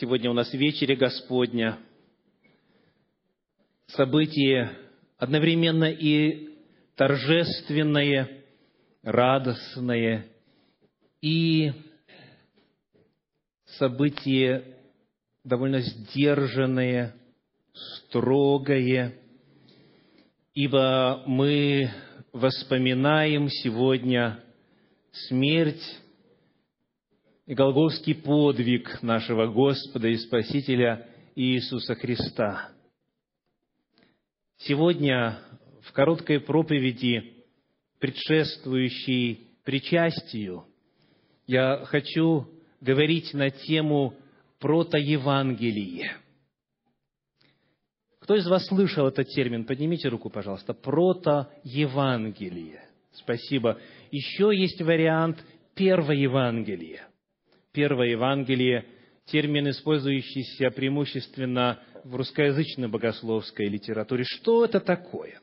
Сегодня у нас вечеря Господня. Событие одновременно и торжественное, радостное, и событие довольно сдержанное, строгое, ибо мы воспоминаем сегодня смерть и голговский подвиг нашего Господа и Спасителя Иисуса Христа. Сегодня в короткой проповеди, предшествующей причастию, я хочу говорить на тему протоевангелие. Кто из вас слышал этот термин? Поднимите руку, пожалуйста. Протоевангелие. Спасибо. Еще есть вариант первое Евангелие. Первое Евангелие – термин, использующийся преимущественно в русскоязычной богословской литературе. Что это такое?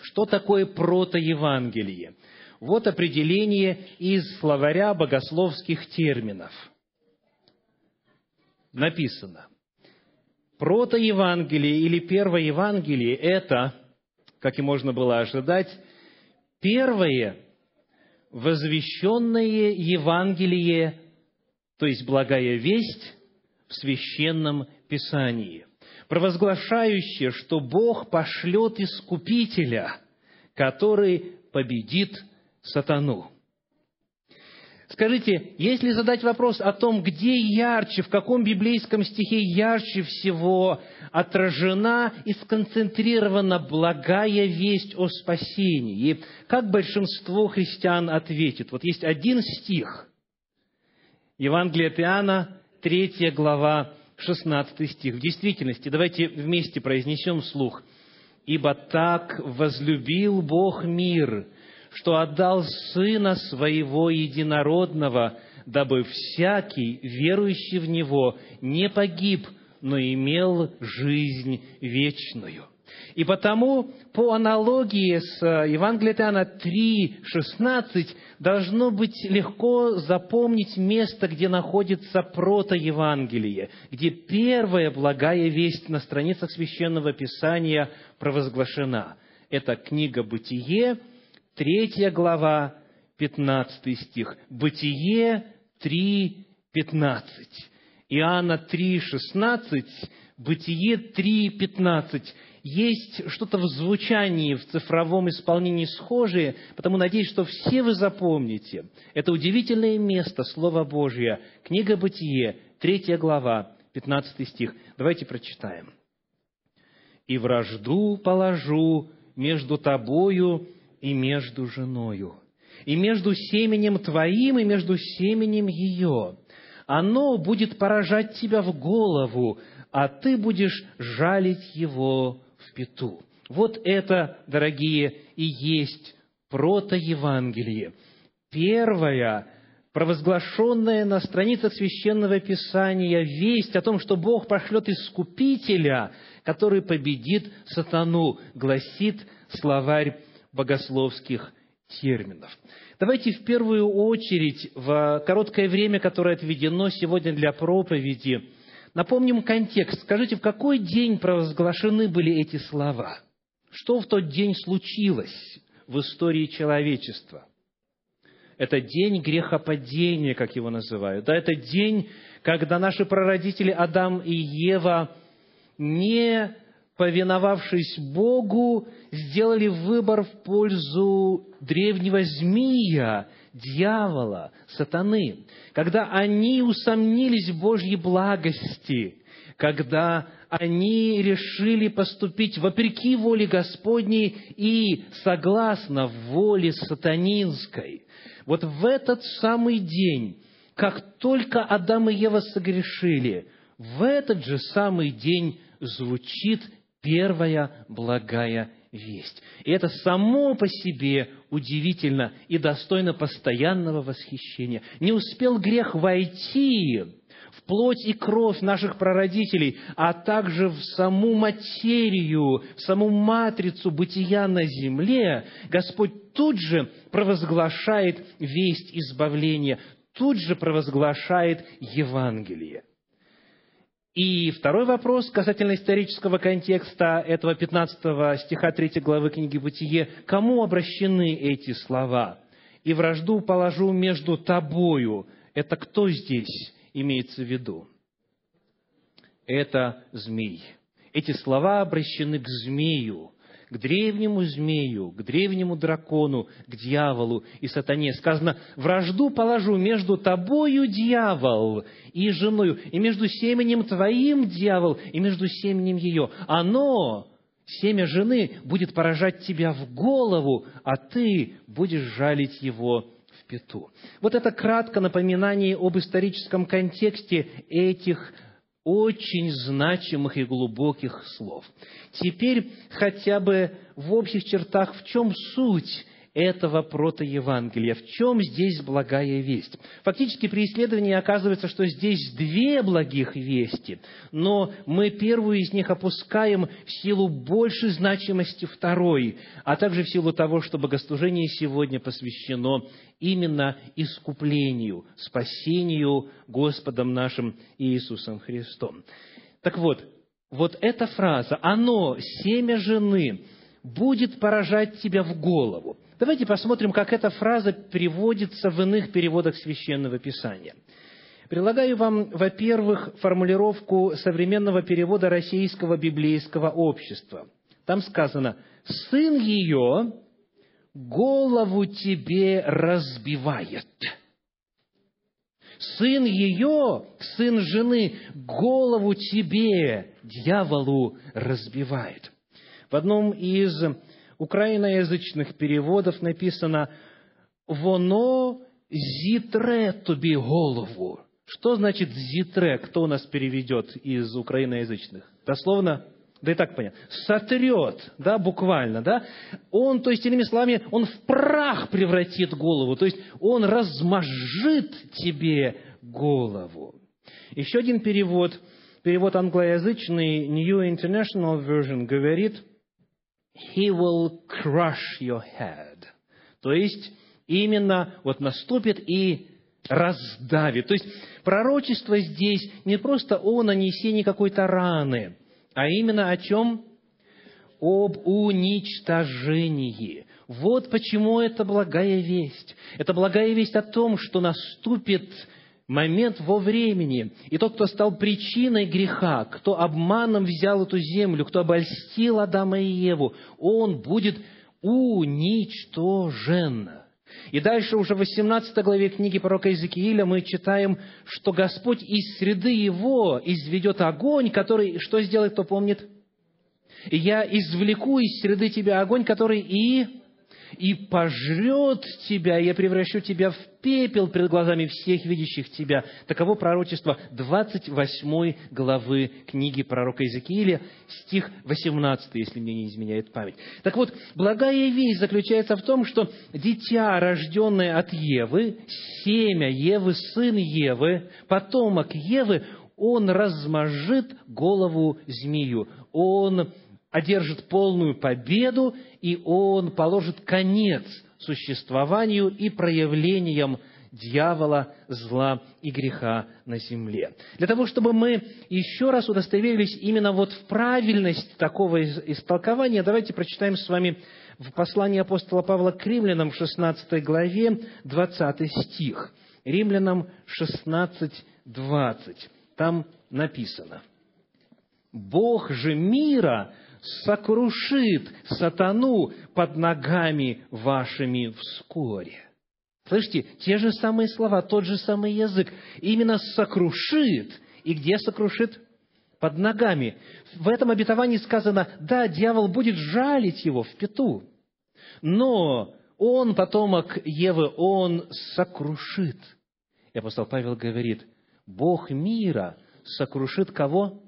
Что такое протоевангелие? Вот определение из словаря богословских терминов. Написано. Протоевангелие или первое Евангелие – это, как и можно было ожидать, первое возвещенное Евангелие, то есть благая весть в священном Писании, провозглашающее, что Бог пошлет Искупителя, который победит сатану. Скажите, если задать вопрос о том, где ярче, в каком библейском стихе ярче всего отражена и сконцентрирована благая весть о спасении, как большинство христиан ответит? Вот есть один стих, Евангелие от Иоанна, 3 глава, 16 стих. В действительности, давайте вместе произнесем вслух. «Ибо так возлюбил Бог мир, что отдал Сына Своего Единородного, дабы всякий, верующий в Него, не погиб, но имел жизнь вечную». И потому, по аналогии с Евангелием от Иоанна 3, 16, должно быть легко запомнить место, где находится протоевангелие, где первая благая весть на страницах Священного Писания провозглашена. Это книга «Бытие», третья глава, 15 стих. Бытие 3, 15. Иоанна 3, 16, Бытие 3, 15 есть что-то в звучании, в цифровом исполнении схожее, потому надеюсь, что все вы запомните. Это удивительное место, Слово Божье, книга Бытие, третья глава, 15 стих. Давайте прочитаем. «И вражду положу между тобою и между женою, и между семенем твоим и между семенем ее. Оно будет поражать тебя в голову, а ты будешь жалить его в пету. Вот это, дорогие, и есть протоевангелие. Первая, провозглашенная на страницах Священного Писания весть о том, что Бог пошлет Искупителя, который победит сатану, гласит словарь богословских терминов. Давайте в первую очередь, в короткое время, которое отведено сегодня для проповеди, Напомним контекст. Скажите, в какой день провозглашены были эти слова? Что в тот день случилось в истории человечества? Это день грехопадения, как его называют. Да, это день, когда наши прародители Адам и Ева, не повиновавшись Богу, сделали выбор в пользу древнего змея, дьявола, сатаны, когда они усомнились в Божьей благости, когда они решили поступить вопреки воле Господней и согласно воле сатанинской. Вот в этот самый день, как только Адам и Ева согрешили, в этот же самый день звучит первая благая весть. И это само по себе удивительно и достойно постоянного восхищения. Не успел грех войти в плоть и кровь наших прародителей, а также в саму материю, в саму матрицу бытия на земле, Господь тут же провозглашает весть избавления, тут же провозглашает Евангелие. И второй вопрос касательно исторического контекста этого 15 стиха 3 главы книги «Бытие». Кому обращены эти слова? «И вражду положу между тобою». Это кто здесь имеется в виду? Это змей. Эти слова обращены к змею, к древнему змею, к древнему дракону, к дьяволу и сатане. Сказано, вражду положу между тобою, дьявол, и женою, и между семенем твоим, дьявол, и между семенем ее. Оно, семя жены, будет поражать тебя в голову, а ты будешь жалить его в пету. Вот это кратко напоминание об историческом контексте этих очень значимых и глубоких слов. Теперь хотя бы в общих чертах, в чем суть этого протоевангелия. В чем здесь благая весть? Фактически при исследовании оказывается, что здесь две благих вести, но мы первую из них опускаем в силу большей значимости второй, а также в силу того, что богослужение сегодня посвящено именно искуплению, спасению Господом нашим Иисусом Христом. Так вот, вот эта фраза, оно, семя жены, будет поражать тебя в голову. Давайте посмотрим, как эта фраза переводится в иных переводах Священного Писания. Предлагаю вам, во-первых, формулировку современного перевода Российского библейского общества. Там сказано «Сын ее голову тебе разбивает». Сын ее, сын жены, голову тебе, дьяволу, разбивает. В одном из украиноязычных переводов написано «Воно зитре тобі голову». Что значит «зитре»? Кто у нас переведет из украиноязычных? Дословно, да и так понятно, сотрет, да, буквально, да. Он, то есть, иными словами, он в прах превратит голову, то есть, он размажит тебе голову. Еще один перевод, перевод англоязычный, New International Version, говорит – He will crush your head. То есть, именно вот наступит и раздавит. То есть, пророчество здесь не просто о нанесении какой-то раны, а именно о чем? Об уничтожении. Вот почему это благая весть. Это благая весть о том, что наступит момент во времени. И тот, кто стал причиной греха, кто обманом взял эту землю, кто обольстил Адама и Еву, он будет уничтожен. И дальше уже в 18 главе книги пророка Иезекииля мы читаем, что Господь из среды его изведет огонь, который, что сделает, кто помнит? «Я извлеку из среды тебя огонь, который и и пожрет тебя, и я превращу тебя в пепел перед глазами всех видящих тебя. Таково пророчество 28 главы книги пророка Иезекииля, стих 18, если мне не изменяет память. Так вот, благая весть заключается в том, что дитя, рожденное от Евы, семя Евы, сын Евы, потомок Евы, он размажит голову змею. Он одержит полную победу, и он положит конец существованию и проявлениям дьявола, зла и греха на земле. Для того, чтобы мы еще раз удостоверились именно вот в правильности такого истолкования, давайте прочитаем с вами в послании апостола Павла к римлянам в 16 главе 20 стих. Римлянам 16, 20. Там написано. «Бог же мира сокрушит сатану под ногами вашими вскоре. Слышите, те же самые слова, тот же самый язык. Именно сокрушит. И где сокрушит? Под ногами. В этом обетовании сказано, да, дьявол будет жалить его в пету. Но он, потомок Евы, он сокрушит. И апостол Павел говорит, Бог мира сокрушит кого?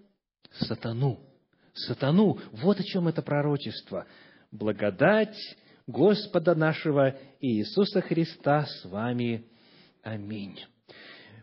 Сатану сатану. Вот о чем это пророчество. Благодать Господа нашего Иисуса Христа с вами. Аминь.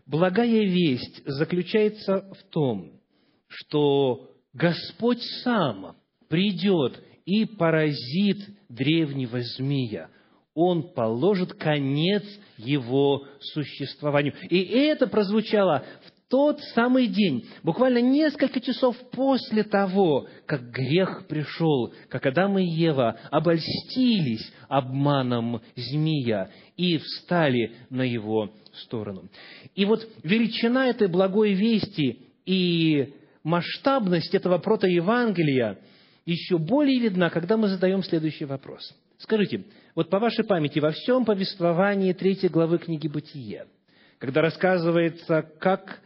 Благая весть заключается в том, что Господь сам придет и поразит древнего змея. Он положит конец его существованию. И это прозвучало в тот самый день, буквально несколько часов после того, как грех пришел, как Адам и Ева обольстились обманом змея и встали на его сторону. И вот величина этой благой вести и масштабность этого протоевангелия еще более видна, когда мы задаем следующий вопрос. Скажите, вот по вашей памяти, во всем повествовании третьей главы книги «Бытие», когда рассказывается, как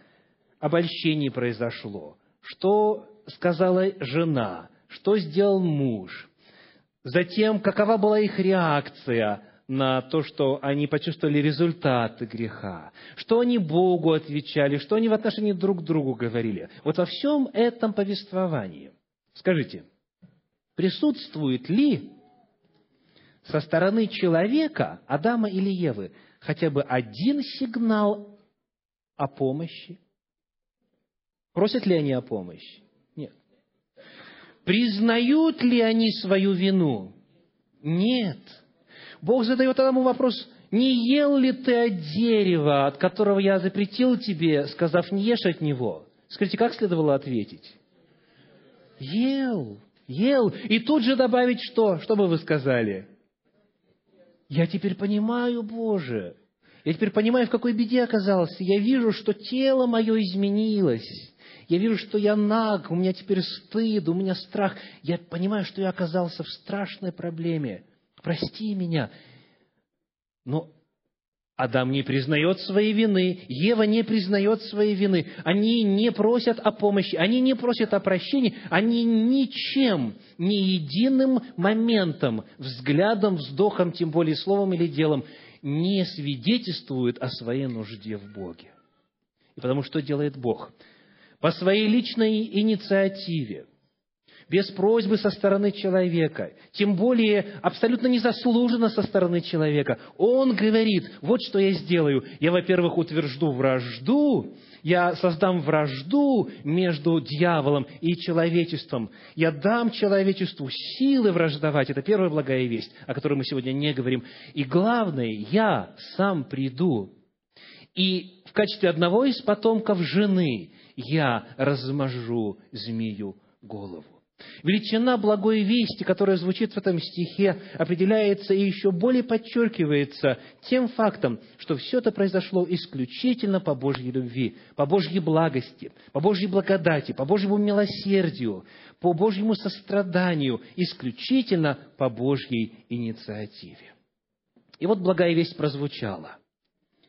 обольщение произошло, что сказала жена, что сделал муж, затем, какова была их реакция на то, что они почувствовали результаты греха, что они Богу отвечали, что они в отношении друг к другу говорили. Вот во всем этом повествовании, скажите, присутствует ли со стороны человека, Адама или Евы, хотя бы один сигнал о помощи, Просят ли они о помощи? Нет. Признают ли они свою вину? Нет. Бог задает Адаму вопрос, не ел ли ты от дерева, от которого я запретил тебе, сказав, не ешь от него? Скажите, как следовало ответить? Ел, ел. И тут же добавить что? Что бы вы сказали? Я теперь понимаю, Боже. Я теперь понимаю, в какой беде оказался. Я вижу, что тело мое изменилось. Я вижу, что я наг, у меня теперь стыд, у меня страх. Я понимаю, что я оказался в страшной проблеме. Прости меня. Но Адам не признает своей вины, Ева не признает своей вины. Они не просят о помощи, они не просят о прощении, они ничем, ни единым моментом, взглядом, вздохом, тем более словом или делом, не свидетельствуют о своей нужде в Боге. И потому что делает Бог? По своей личной инициативе, без просьбы со стороны человека, тем более абсолютно незаслуженно со стороны человека. Он говорит, вот что я сделаю. Я, во-первых, утвержду вражду, я создам вражду между дьяволом и человечеством. Я дам человечеству силы враждовать. Это первая благая весть, о которой мы сегодня не говорим. И главное, я сам приду. И в качестве одного из потомков жены я размажу змею голову. Величина благой вести, которая звучит в этом стихе, определяется и еще более подчеркивается тем фактом, что все это произошло исключительно по Божьей любви, по Божьей благости, по Божьей благодати, по Божьему милосердию, по Божьему состраданию, исключительно по Божьей инициативе. И вот благая весть прозвучала.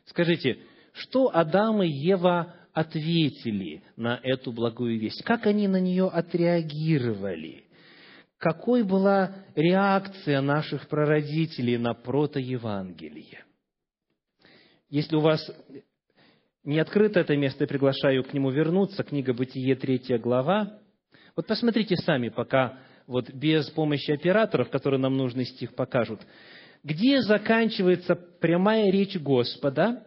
Скажите, что Адам и Ева ответили на эту благую весть? Как они на нее отреагировали? Какой была реакция наших прародителей на протоевангелие? Если у вас не открыто это место, я приглашаю к нему вернуться, книга «Бытие», третья глава. Вот посмотрите сами, пока вот без помощи операторов, которые нам нужный стих покажут, где заканчивается прямая речь Господа,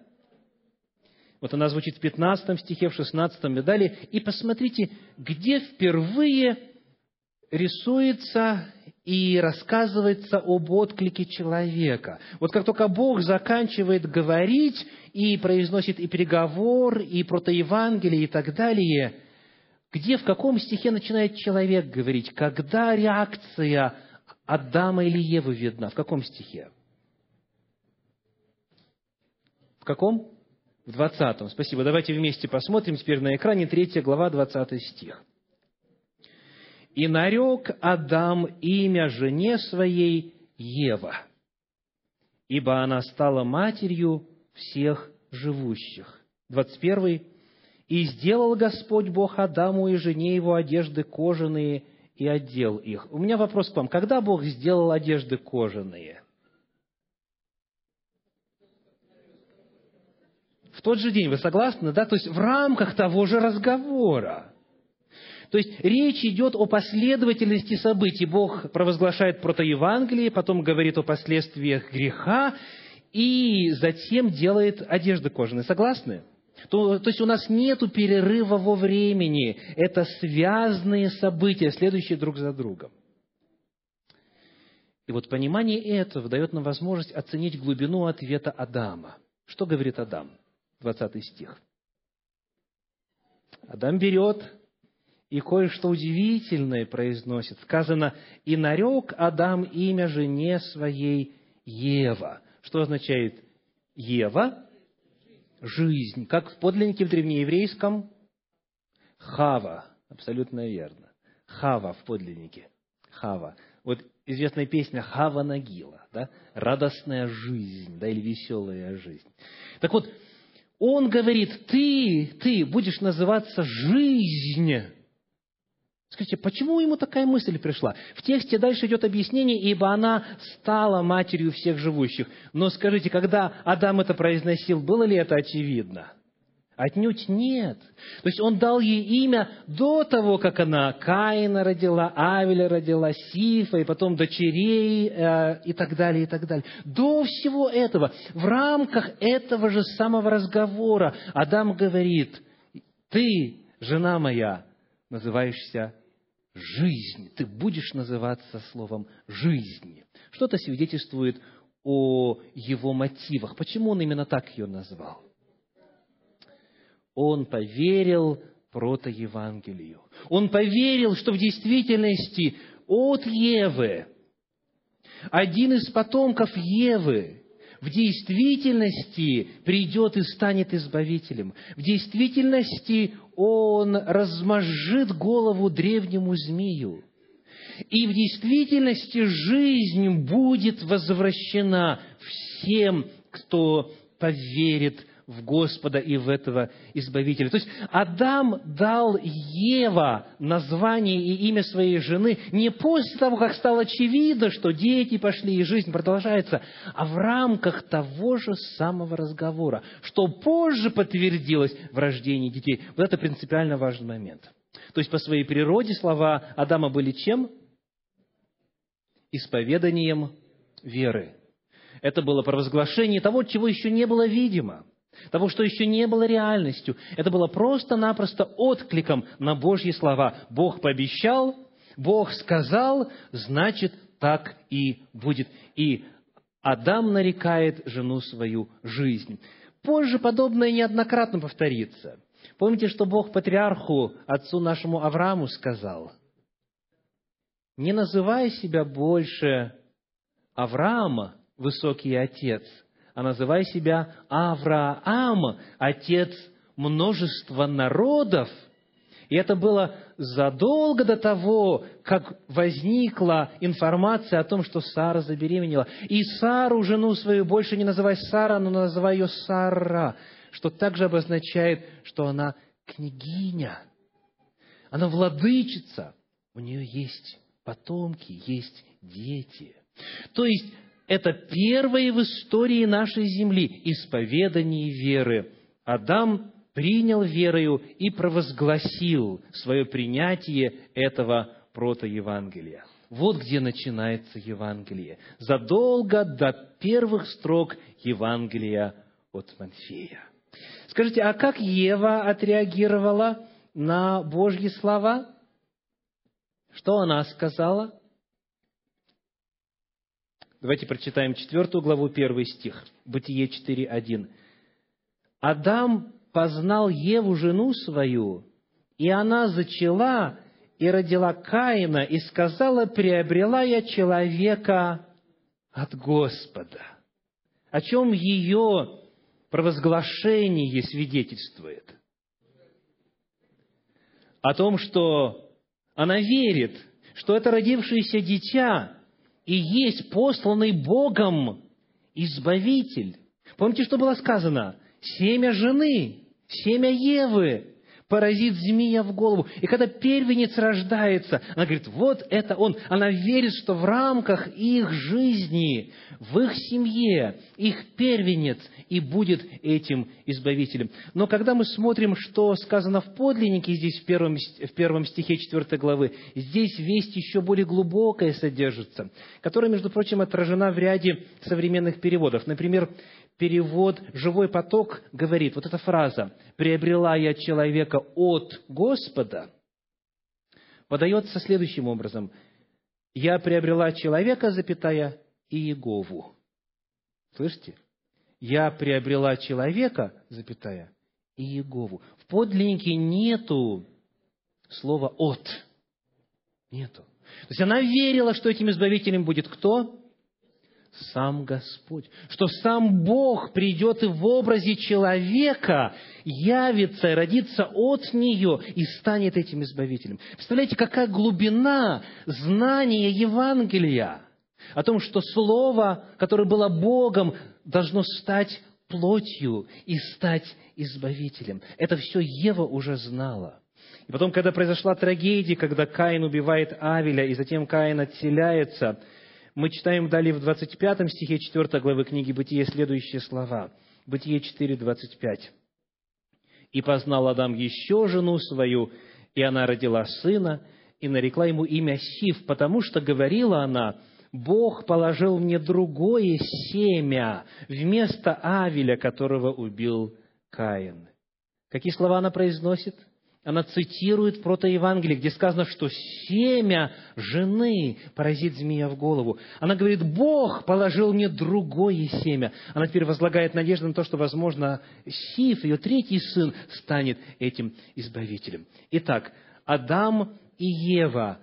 вот она звучит в 15 стихе, в 16 и далее. И посмотрите, где впервые рисуется и рассказывается об отклике человека. Вот как только Бог заканчивает говорить и произносит и переговор, и протоевангелие, и так далее, где, в каком стихе начинает человек говорить? Когда реакция Адама или Евы видна? В каком стихе? В каком? В 20. Спасибо. Давайте вместе посмотрим теперь на экране 3 глава, 20 стих. «И нарек Адам имя жене своей Ева, ибо она стала матерью всех живущих». 21. «И сделал Господь Бог Адаму и жене его одежды кожаные, и одел их». У меня вопрос к вам. Когда Бог сделал одежды кожаные? В тот же день. Вы согласны, да? То есть в рамках того же разговора. То есть речь идет о последовательности событий. Бог провозглашает протоевангелие, потом говорит о последствиях греха, и затем делает одежды кожаные. Согласны? То, то есть у нас нет перерыва во времени. Это связанные события, следующие друг за другом. И вот понимание этого дает нам возможность оценить глубину ответа Адама. Что говорит Адам? 20 стих. Адам берет и кое-что удивительное произносит. Сказано, «И нарек Адам имя жене своей Ева». Что означает Ева? Жизнь. Как в подлиннике в древнееврейском Хава. Абсолютно верно. Хава в подлиннике. Хава. Вот известная песня Хава Нагила, да? радостная жизнь, да, или веселая жизнь. Так вот, он говорит, ты, ты будешь называться жизнь. Скажите, почему ему такая мысль пришла? В тексте дальше идет объяснение, ибо она стала матерью всех живущих. Но скажите, когда Адам это произносил, было ли это очевидно? Отнюдь нет. То есть он дал ей имя до того, как она Каина родила, Авеля родила, Сифа, и потом дочерей э, и так далее, и так далее. До всего этого, в рамках этого же самого разговора, Адам говорит, ты, жена моя, называешься жизнь. Ты будешь называться словом жизнь. Что-то свидетельствует о его мотивах. Почему он именно так ее назвал? Он поверил протоевангелию. Он поверил, что в действительности от Евы, один из потомков Евы, в действительности придет и станет избавителем. В действительности он размажет голову древнему змею. И в действительности жизнь будет возвращена всем, кто поверит в Господа и в этого Избавителя. То есть Адам дал Ева название и имя своей жены не после того, как стало очевидно, что дети пошли и жизнь продолжается, а в рамках того же самого разговора, что позже подтвердилось в рождении детей. Вот это принципиально важный момент. То есть по своей природе слова Адама были чем? Исповеданием веры. Это было провозглашение того, чего еще не было видимо того, что еще не было реальностью. Это было просто-напросто откликом на Божьи слова. Бог пообещал, Бог сказал, значит, так и будет. И Адам нарекает жену свою жизнь. Позже подобное неоднократно повторится. Помните, что Бог патриарху, отцу нашему Аврааму сказал? Не называй себя больше Авраама, высокий отец – а называй себя Авраам, отец множества народов. И это было задолго до того, как возникла информация о том, что Сара забеременела. И Сару, жену свою, больше не называй Сара, но называй ее Сара, что также обозначает, что она княгиня, она владычица, у нее есть потомки, есть дети. То есть это первое в истории нашей земли исповедание веры. Адам принял верою и провозгласил свое принятие этого протоевангелия. Вот где начинается Евангелие. Задолго до первых строк Евангелия от Манфея. Скажите, а как Ева отреагировала на Божьи слова? Что она сказала? Давайте прочитаем четвертую главу, первый стих, Бытие 4.1. «Адам познал Еву, жену свою, и она зачала и родила Каина, и сказала, приобрела я человека от Господа». О чем ее провозглашение свидетельствует? О том, что она верит, что это родившееся дитя и есть посланный Богом Избавитель. Помните, что было сказано? Семя жены, семя Евы поразит змея в голову. И когда первенец рождается, она говорит, вот это он. Она верит, что в рамках их жизни, в их семье, их первенец и будет этим избавителем. Но когда мы смотрим, что сказано в подлиннике здесь, в первом, в первом стихе 4 главы, здесь весть еще более глубокая содержится, которая, между прочим, отражена в ряде современных переводов. Например, перевод «живой поток» говорит, вот эта фраза «приобрела я человека от Господа» подается следующим образом. «Я приобрела человека, запятая, и Егову». Слышите? «Я приобрела человека, запятая, Иегову. В подлиннике нету слова «от». Нету. То есть она верила, что этим избавителем будет кто? Сам Господь. Что сам Бог придет и в образе человека явится родится от нее и станет этим избавителем. Представляете, какая глубина знания Евангелия о том, что Слово, которое было Богом, должно стать плотью и стать избавителем. Это все Ева уже знала. И потом, когда произошла трагедия, когда Каин убивает Авеля, и затем Каин отселяется, мы читаем далее в 25 стихе 4 главы книги «Бытие» следующие слова. Бытие 4, 25. «И познал Адам еще жену свою, и она родила сына, и нарекла ему имя Сив, потому что говорила она, Бог положил мне другое семя вместо Авеля, которого убил Каин. Какие слова она произносит? Она цитирует протоевангелие, где сказано, что семя жены поразит змея в голову. Она говорит, Бог положил мне другое семя. Она теперь возлагает надежду на то, что, возможно, Сиф, ее третий сын, станет этим избавителем. Итак, Адам и Ева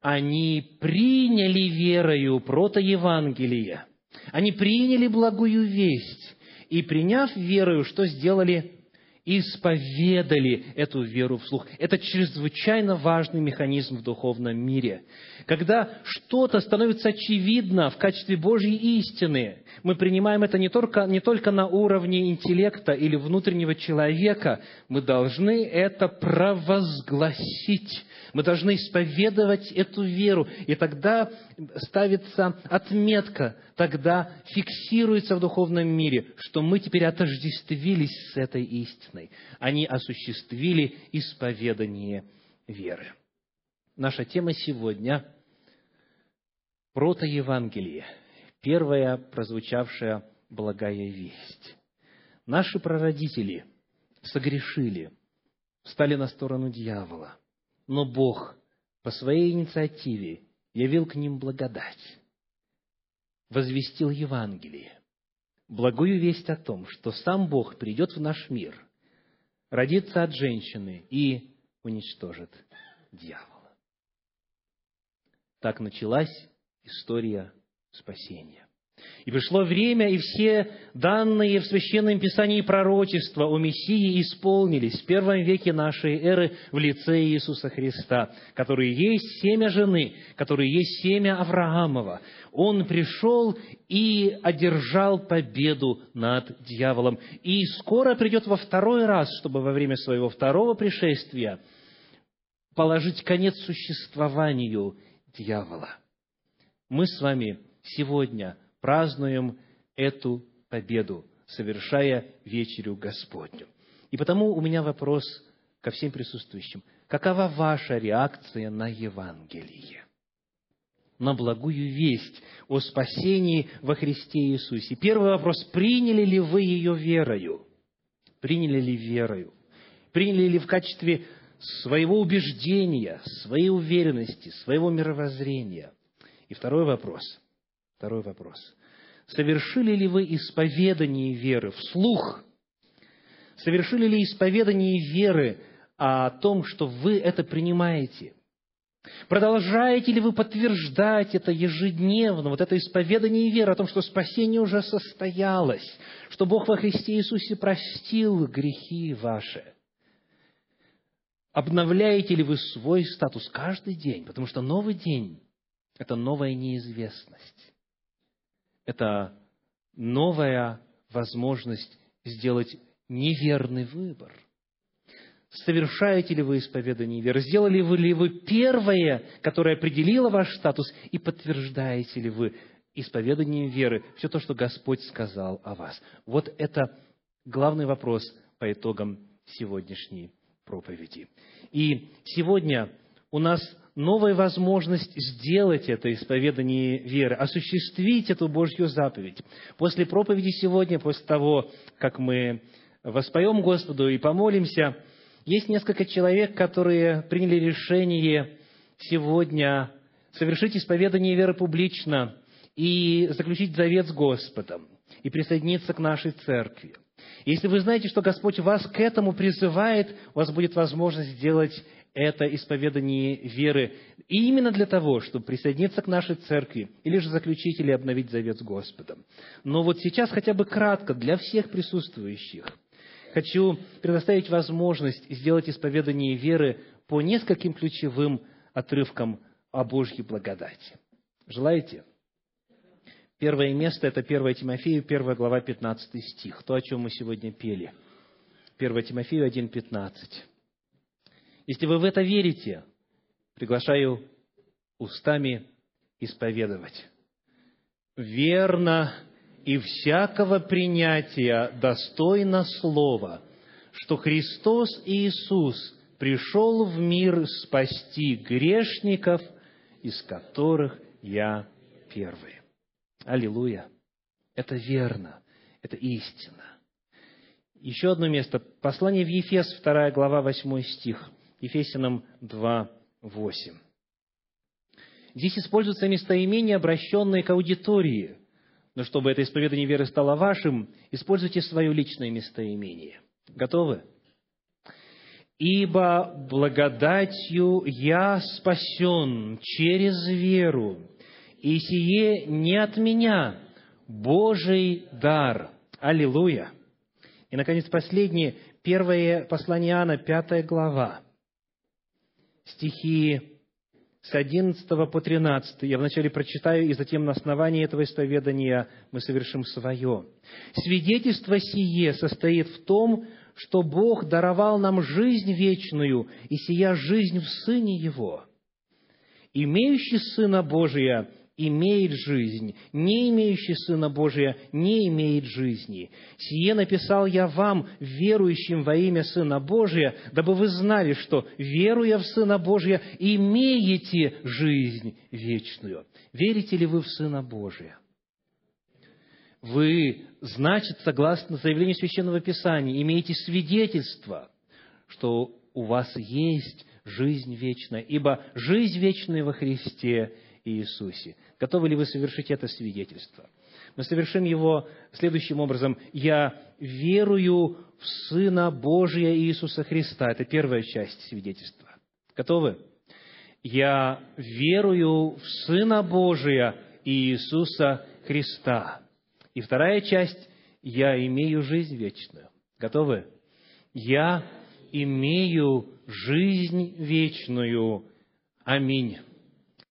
они приняли верою протоевангелие, они приняли благую весть, и приняв верою, что сделали? Исповедали эту веру вслух. Это чрезвычайно важный механизм в духовном мире. Когда что-то становится очевидно в качестве Божьей истины, мы принимаем это не только, не только на уровне интеллекта или внутреннего человека, мы должны это провозгласить мы должны исповедовать эту веру, и тогда ставится отметка, тогда фиксируется в духовном мире, что мы теперь отождествились с этой истиной. Они осуществили исповедание веры. Наша тема сегодня – протоевангелие, первая прозвучавшая благая весть. Наши прародители согрешили, встали на сторону дьявола – но Бог по своей инициативе явил к ним благодать, возвестил Евангелие, благую весть о том, что сам Бог придет в наш мир, родится от женщины и уничтожит дьявола. Так началась история спасения. И пришло время, и все данные в Священном Писании пророчества о Мессии исполнились в первом веке нашей эры в лице Иисуса Христа, который есть семя жены, который есть семя Авраамова. Он пришел и одержал победу над дьяволом. И скоро придет во второй раз, чтобы во время своего второго пришествия положить конец существованию дьявола. Мы с вами сегодня – празднуем эту победу, совершая вечерю Господню. И потому у меня вопрос ко всем присутствующим. Какова ваша реакция на Евангелие? На благую весть о спасении во Христе Иисусе. Первый вопрос. Приняли ли вы ее верою? Приняли ли верою? Приняли ли в качестве своего убеждения, своей уверенности, своего мировоззрения? И второй вопрос. Второй вопрос. Совершили ли вы исповедание веры вслух? Совершили ли исповедание веры о том, что вы это принимаете? Продолжаете ли вы подтверждать это ежедневно, вот это исповедание веры о том, что спасение уже состоялось, что Бог во Христе Иисусе простил грехи ваши? Обновляете ли вы свой статус каждый день? Потому что новый день – это новая неизвестность это новая возможность сделать неверный выбор. Совершаете ли вы исповедание веры? Сделали ли вы первое, которое определило ваш статус, и подтверждаете ли вы исповеданием веры все то, что Господь сказал о вас? Вот это главный вопрос по итогам сегодняшней проповеди. И сегодня у нас новая возможность сделать это исповедание веры, осуществить эту Божью заповедь. После проповеди сегодня, после того, как мы воспоем Господу и помолимся, есть несколько человек, которые приняли решение сегодня совершить исповедание веры публично и заключить завет с Господом, и присоединиться к нашей церкви. Если вы знаете, что Господь вас к этому призывает, у вас будет возможность сделать это исповедание веры и именно для того, чтобы присоединиться к нашей церкви или же заключить или обновить завет с Господом. Но вот сейчас хотя бы кратко для всех присутствующих хочу предоставить возможность сделать исповедание веры по нескольким ключевым отрывкам о Божьей благодати. Желаете? Первое место – это 1 Тимофею, 1 глава, 15 стих, то, о чем мы сегодня пели. 1 Тимофею 1, 15. Если вы в это верите, приглашаю устами исповедовать. Верно и всякого принятия достойно слова, что Христос Иисус пришел в мир спасти грешников, из которых я первый. Аллилуйя. Это верно. Это истина. Еще одно место. Послание в Ефес, 2 глава, 8 стих. Ефесянам 2, 8. Здесь используется местоимение, обращенное к аудитории. Но чтобы это исповедание веры стало вашим, используйте свое личное местоимение. Готовы? «Ибо благодатью я спасен через веру, и сие не от меня, Божий дар. Аллилуйя! И, наконец, последнее, первое послание Иоанна, пятая глава, стихи с 11 по 13. Я вначале прочитаю, и затем на основании этого исповедания мы совершим свое. «Свидетельство сие состоит в том, что Бог даровал нам жизнь вечную, и сия жизнь в Сыне Его. Имеющий Сына Божия имеет жизнь, не имеющий Сына Божия не имеет жизни. Сие написал я вам, верующим во имя Сына Божия, дабы вы знали, что, веруя в Сына Божия, имеете жизнь вечную. Верите ли вы в Сына Божия? Вы, значит, согласно заявлению Священного Писания, имеете свидетельство, что у вас есть жизнь вечная, ибо жизнь вечная во Христе Иисусе. Готовы ли вы совершить это свидетельство? Мы совершим его следующим образом. «Я верую в Сына Божия Иисуса Христа». Это первая часть свидетельства. Готовы? «Я верую в Сына Божия Иисуса Христа». И вторая часть «Я имею жизнь вечную». Готовы? «Я имею жизнь вечную». Аминь.